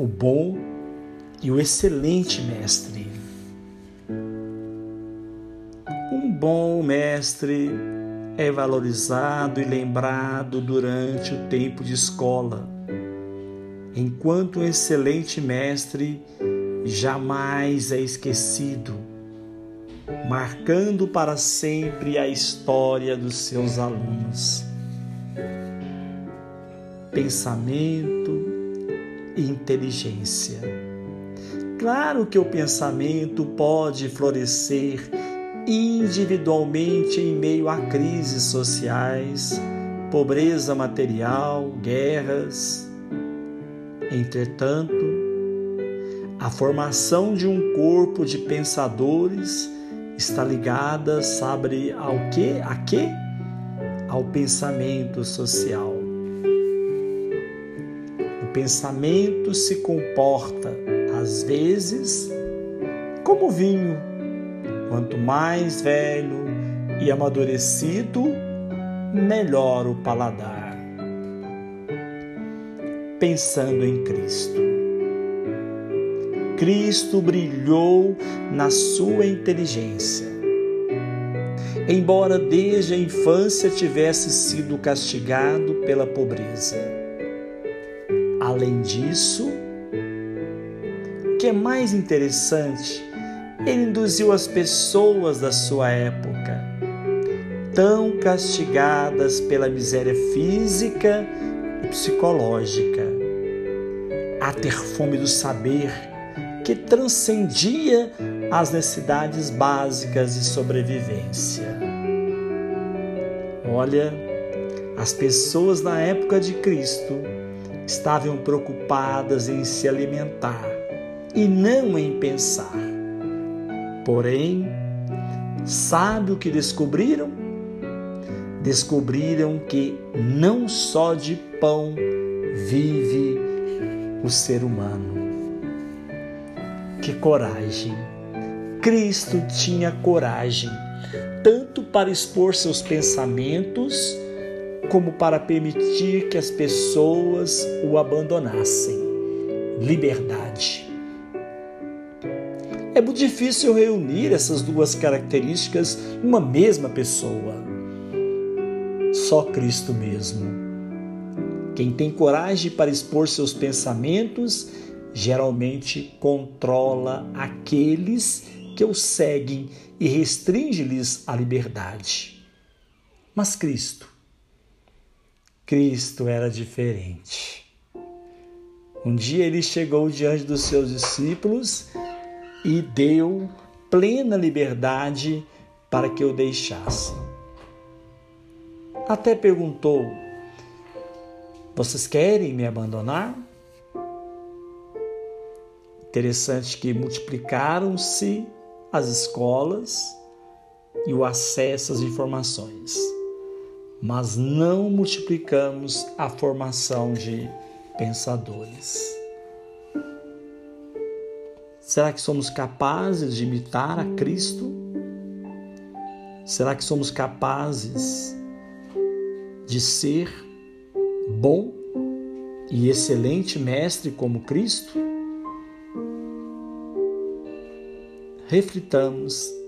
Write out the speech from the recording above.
o bom e o excelente mestre. Um bom mestre é valorizado e lembrado durante o tempo de escola, enquanto um excelente mestre jamais é esquecido, marcando para sempre a história dos seus alunos. Pensamento inteligência. Claro que o pensamento pode florescer individualmente em meio a crises sociais, pobreza material, guerras. Entretanto, a formação de um corpo de pensadores está ligada, sabe ao que? A quê? Ao pensamento social. Pensamento se comporta, às vezes, como vinho Quanto mais velho e amadurecido, melhor o paladar. Pensando em Cristo. Cristo brilhou na sua inteligência. Embora desde a infância tivesse sido castigado pela pobreza. Além disso, o que é mais interessante ele induziu as pessoas da sua época, tão castigadas pela miséria física e psicológica, a ter fome do saber que transcendia as necessidades básicas de sobrevivência. Olha, as pessoas na época de Cristo estavam preocupadas em se alimentar e não em pensar. Porém, sabe o que descobriram? Descobriram que não só de pão vive o ser humano. Que coragem! Cristo tinha coragem, tanto para expor seus pensamentos, como para permitir que as pessoas o abandonassem. Liberdade. É muito difícil reunir essas duas características numa mesma pessoa. Só Cristo mesmo. Quem tem coragem para expor seus pensamentos geralmente controla aqueles que o seguem e restringe-lhes a liberdade. Mas Cristo, Cristo era diferente. Um dia ele chegou diante dos seus discípulos e deu plena liberdade para que o deixassem. Até perguntou: Vocês querem me abandonar? Interessante que multiplicaram-se as escolas e o acesso às informações, mas não multiplicamos a formação de pensadores. Será que somos capazes de imitar a Cristo? Será que somos capazes de ser bom e excelente mestre como Cristo? Reflitamos